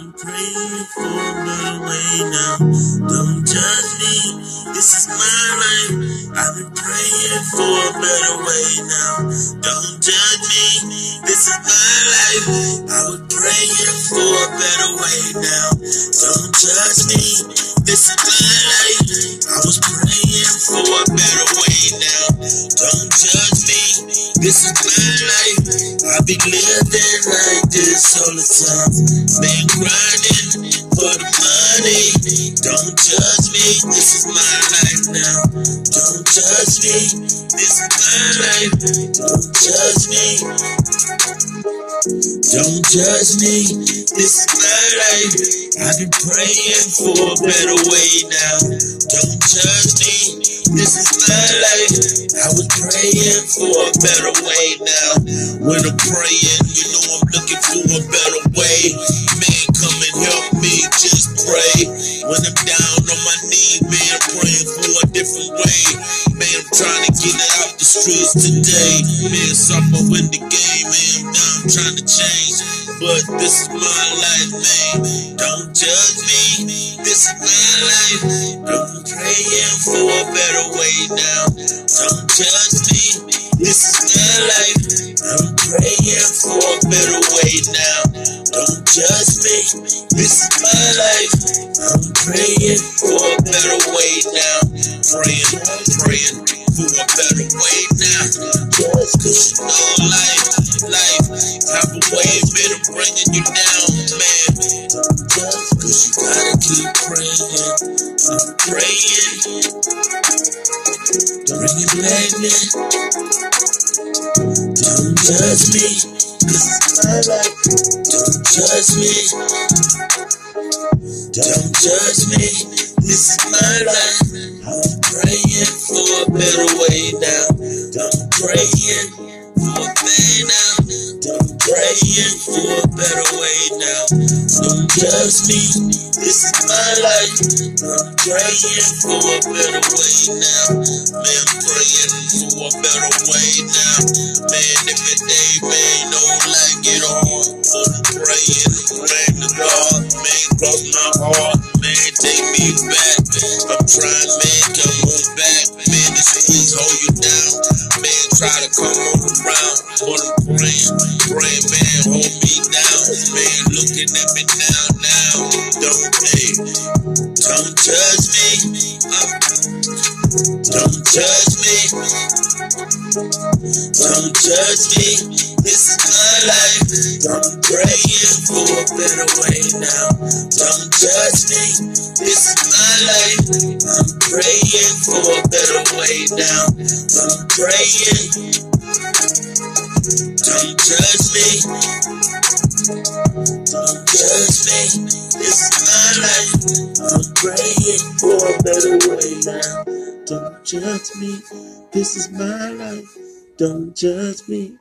I'm praying for better way now. Don't judge me. This is my life. I've been praying for a better way now. Don't judge me. This is my life. I was praying for a better way now. Don't judge me. This is my life. I was praying This is my life. I've been living like this all the time. Been grinding for the money. Don't judge me. This is my life now. Don't judge me. This is my life. Don't judge me. Don't judge me. This is my life. I've been praying for a better way now. Don't judge me. This is my life. I was praying for a better way now. When I'm praying, you know I'm looking for a better way. Man, come and help me, just pray. When I'm down on my knees, man, I'm praying for a different way. Man, I'm trying to get it out the streets today. Man, suffer in the game, man, I'm down trying to change. But this is my life, man. Don't judge me. This is my life. I'm praying for a better way now. Don't judge me. This is my life. I'm praying for a better way now. Don't judge me. This is my life. I'm praying for a better way now. Praying, praying for a better way now. Just cause you know life, bringing you down, man. Cause you gotta keep praying. I'm praying. Bring it back, man. Don't judge me. This is my life. Don't judge me. Don't judge me. This is my life. Praying for a better way now. I'm praying for a better now. I'm praying for a better way now. Don't judge me. This is my life. I'm praying for a better way now. Man, praying for a better way try to come on around. But I'm praying, praying, man, hold me down. Man, looking at me now, now. Don't, hey, don't judge me. Uh, don't judge me. Don't judge me. This is my life. I'm praying for a better way now. Don't judge me. This is my life. I'm praying for a better way now. I'm praying. Don't judge me. Don't judge me. This is my life. I'm praying for a better way now. Don't judge me. This is my life. Don't judge me.